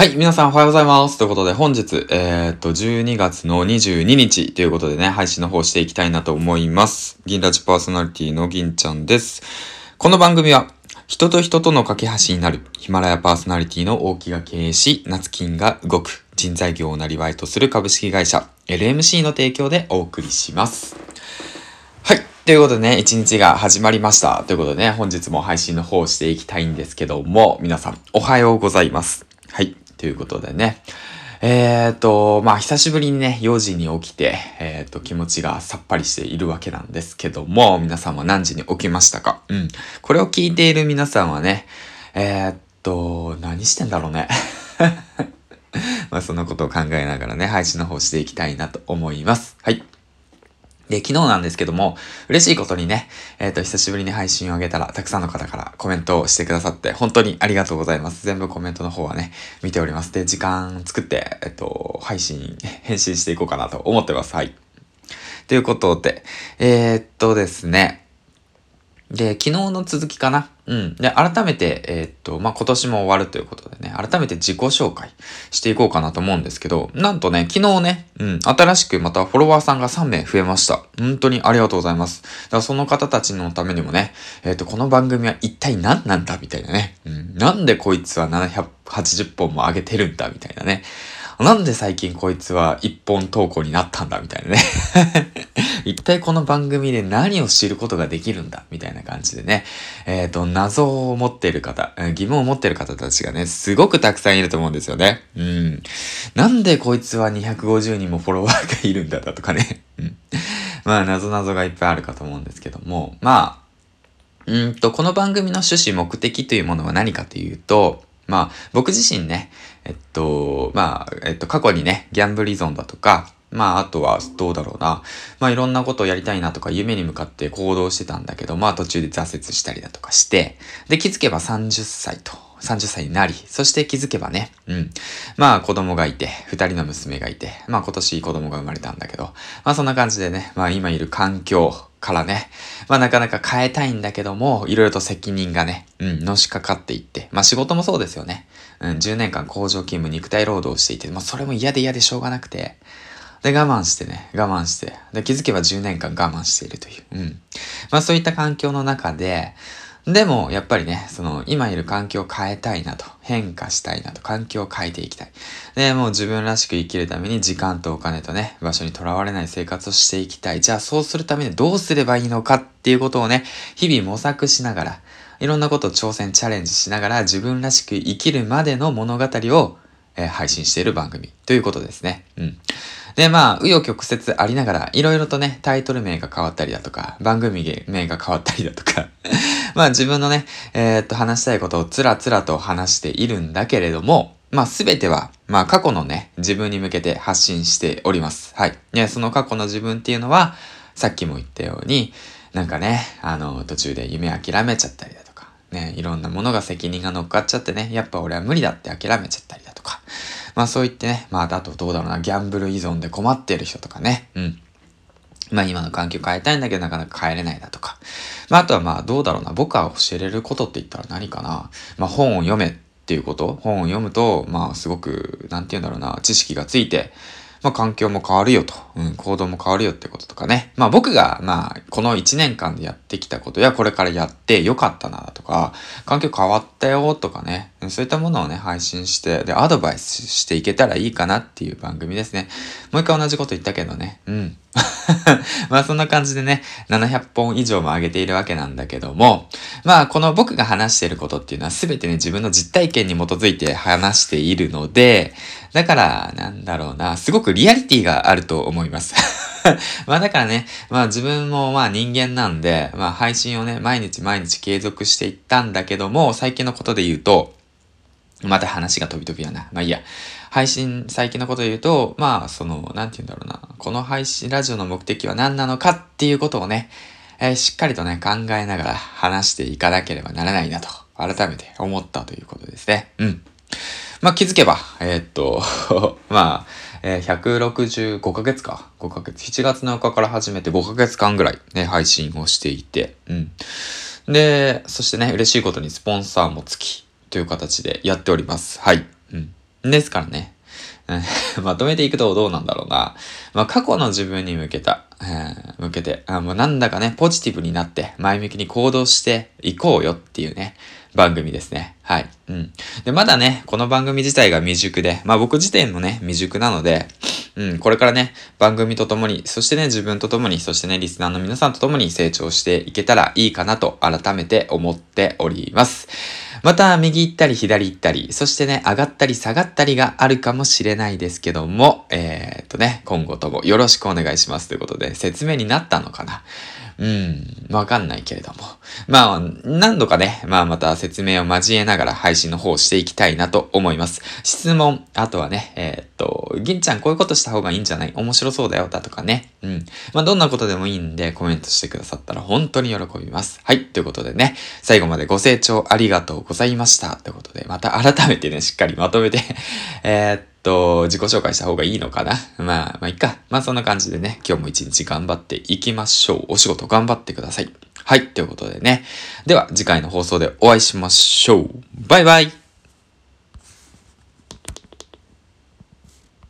はい、皆さんおはようございます。ということで本日、えー、っと、12月の22日ということでね、配信の方していきたいなと思います。銀ラジパーソナリティの銀ちゃんです。この番組は、人と人との架け橋になる、ヒマラヤパーソナリティの大木が経営し、夏金が動く、人材業をなりわいとする株式会社、LMC の提供でお送りします。はい。ということでね、一日が始まりました。ということでね、本日も配信の方をしていきたいんですけども、皆さん、おはようございます。はい。ということでね。えっ、ー、と、まあ、久しぶりにね、4時に起きて、えっ、ー、と、気持ちがさっぱりしているわけなんですけども、皆さんは何時に起きましたか？うん。これを聞いている皆さんはね、えっ、と、何してんだろうね？まあ、そのことを考えながらね、配信の方していきたいなと思います。はい。で、昨日なんですけども、嬉しいことにね、えっ、ー、と、久しぶりに配信をあげたら、たくさんの方からコメントをしてくださって、本当にありがとうございます。全部コメントの方はね、見ております。で、時間作って、えっ、ー、と、配信、返信していこうかなと思ってます。はい。ということで、えー、っとですね、で、昨日の続きかなうん。で、改めて、えー、っと、まあ、今年も終わるということでね、改めて自己紹介していこうかなと思うんですけど、なんとね、昨日ね、うん、新しくまたフォロワーさんが3名増えました。本当にありがとうございます。だからその方たちのためにもね、えー、っと、この番組は一体何なんだみたいなね、うん、なんでこいつは780本も上げてるんだみたいなね。なんで最近こいつは一本投稿になったんだみたいなね 一体この番組で何を知ることができるんだみたいな感じでね。えっ、ー、と、謎を持っている方、疑問を持っている方たちがね、すごくたくさんいると思うんですよね。うん。なんでこいつは250人もフォロワーがいるんだだとかね。うん。まあ、謎々がいっぱいあるかと思うんですけども、まあ、うんと、この番組の趣旨目的というものは何かというと、まあ、僕自身ね、えっと、まあ、えっと、過去にね、ギャンブル依存だとか、まあ、あとは、どうだろうな。まあ、いろんなことをやりたいなとか、夢に向かって行動してたんだけど、まあ、途中で挫折したりだとかして、で、気づけば30歳と、30歳になり、そして気づけばね、うん。まあ、子供がいて、二人の娘がいて、まあ、今年子供が生まれたんだけど、まあ、そんな感じでね、まあ、今いる環境からね、まあ、なかなか変えたいんだけども、いろいろと責任がね、うん、のしかかっていって、まあ、仕事もそうですよね。うん、10年間工場勤務、肉体労働をしていて、まあ、それも嫌で嫌でしょうがなくて、で、我慢してね、我慢して、で、気づけば10年間我慢しているという。うん。まあそういった環境の中で、でも、やっぱりね、その、今いる環境を変えたいなと、変化したいなと、環境を変えていきたい。で、もう自分らしく生きるために時間とお金とね、場所にとらわれない生活をしていきたい。じゃあ、そうするためにどうすればいいのかっていうことをね、日々模索しながら、いろんなことを挑戦、チャレンジしながら、自分らしく生きるまでの物語を、えー、配信している番組ということですね。うん。で、まあ、紆余曲折ありながら、いろいろとね、タイトル名が変わったりだとか、番組名が変わったりだとか、まあ自分のね、えー、っと、話したいことをつらつらと話しているんだけれども、まあすべては、まあ過去のね、自分に向けて発信しております。はい。ね、その過去の自分っていうのは、さっきも言ったように、なんかね、あの、途中で夢諦めちゃったりだとか、ね、いろんなものが責任が乗っかっちゃってね、やっぱ俺は無理だって諦めちゃったりだとか、まあそう言ってね、まああとどうだろうな、ギャンブル依存で困ってる人とかね、うん。まあ今の環境変えたいんだけどなかなか変えれないだとか。まああとはまあどうだろうな、僕が教えれることって言ったら何かな。まあ本を読めっていうこと。本を読むと、まあすごく、なんて言うんだろうな、知識がついて、まあ環境も変わるよと、うん、行動も変わるよってこととかね。まあ僕が、まあこの1年間でやってきたことやこれからやってよかったなとか、環境変わったよとかね、そういったものをね、配信して、で、アドバイスしていけたらいいかなっていう番組ですね。もう一回同じこと言ったけどね、うん。まあそんな感じでね、700本以上も上げているわけなんだけども、まあこの僕が話していることっていうのは全てね、自分の実体験に基づいて話しているので、だから、なんだろうな、すごくリアリティがあると思います。まあだからね、まあ自分もまあ人間なんで、まあ配信をね、毎日毎日継続していったんだけども、最近のことで言うと、また話が飛び飛びやな。まあいいや。配信、最近のこと言うと、まあ、その、なんて言うんだろうな。この配信、ラジオの目的は何なのかっていうことをね、えー、しっかりとね、考えながら話していかなければならないなと、改めて思ったということですね。うん。まあ、気づけば、えー、っと、まあ、えー、165ヶ月か。5ヶ月。7月7日から始めて5ヶ月間ぐらいね、配信をしていて、うん。で、そしてね、嬉しいことにスポンサーもつき、という形でやっております。はい。うん。ですからね。まとめていくとどうなんだろうな。まあ、過去の自分に向けた、えー、向けて、あもうなんだかね、ポジティブになって前向きに行動していこうよっていうね、番組ですね。はい。うん。で、まだね、この番組自体が未熟で、まあ僕自体もね、未熟なので、うん、これからね、番組とともに、そしてね、自分とともに、そしてね、リスナーの皆さんとともに成長していけたらいいかなと改めて思っております。また、右行ったり左行ったり、そしてね、上がったり下がったりがあるかもしれないですけども、えー、っとね、今後ともよろしくお願いしますということで、説明になったのかな？うん、わかんないけれども。まあ、何度かね、まあまた説明を交えながら配信の方をしていきたいなと思います。質問、あとはね、えー、っと、銀ちゃんこういうことした方がいいんじゃない？面白そうだよ、だとかね。うん。まあ、どんなことでもいいんでコメントしてくださったら本当に喜びます。はい。ということでね、最後までご清聴ありがとうございました。ということで、また改めてね、しっかりまとめて えっと、と自己紹介した方がいいのかな？まあ、まあいっか。まあそんな感じでね、今日も一日頑張っていきましょう。お仕事頑張ってください。はい、ということでね。では、次回の放送でお会いしましょう。バイバイ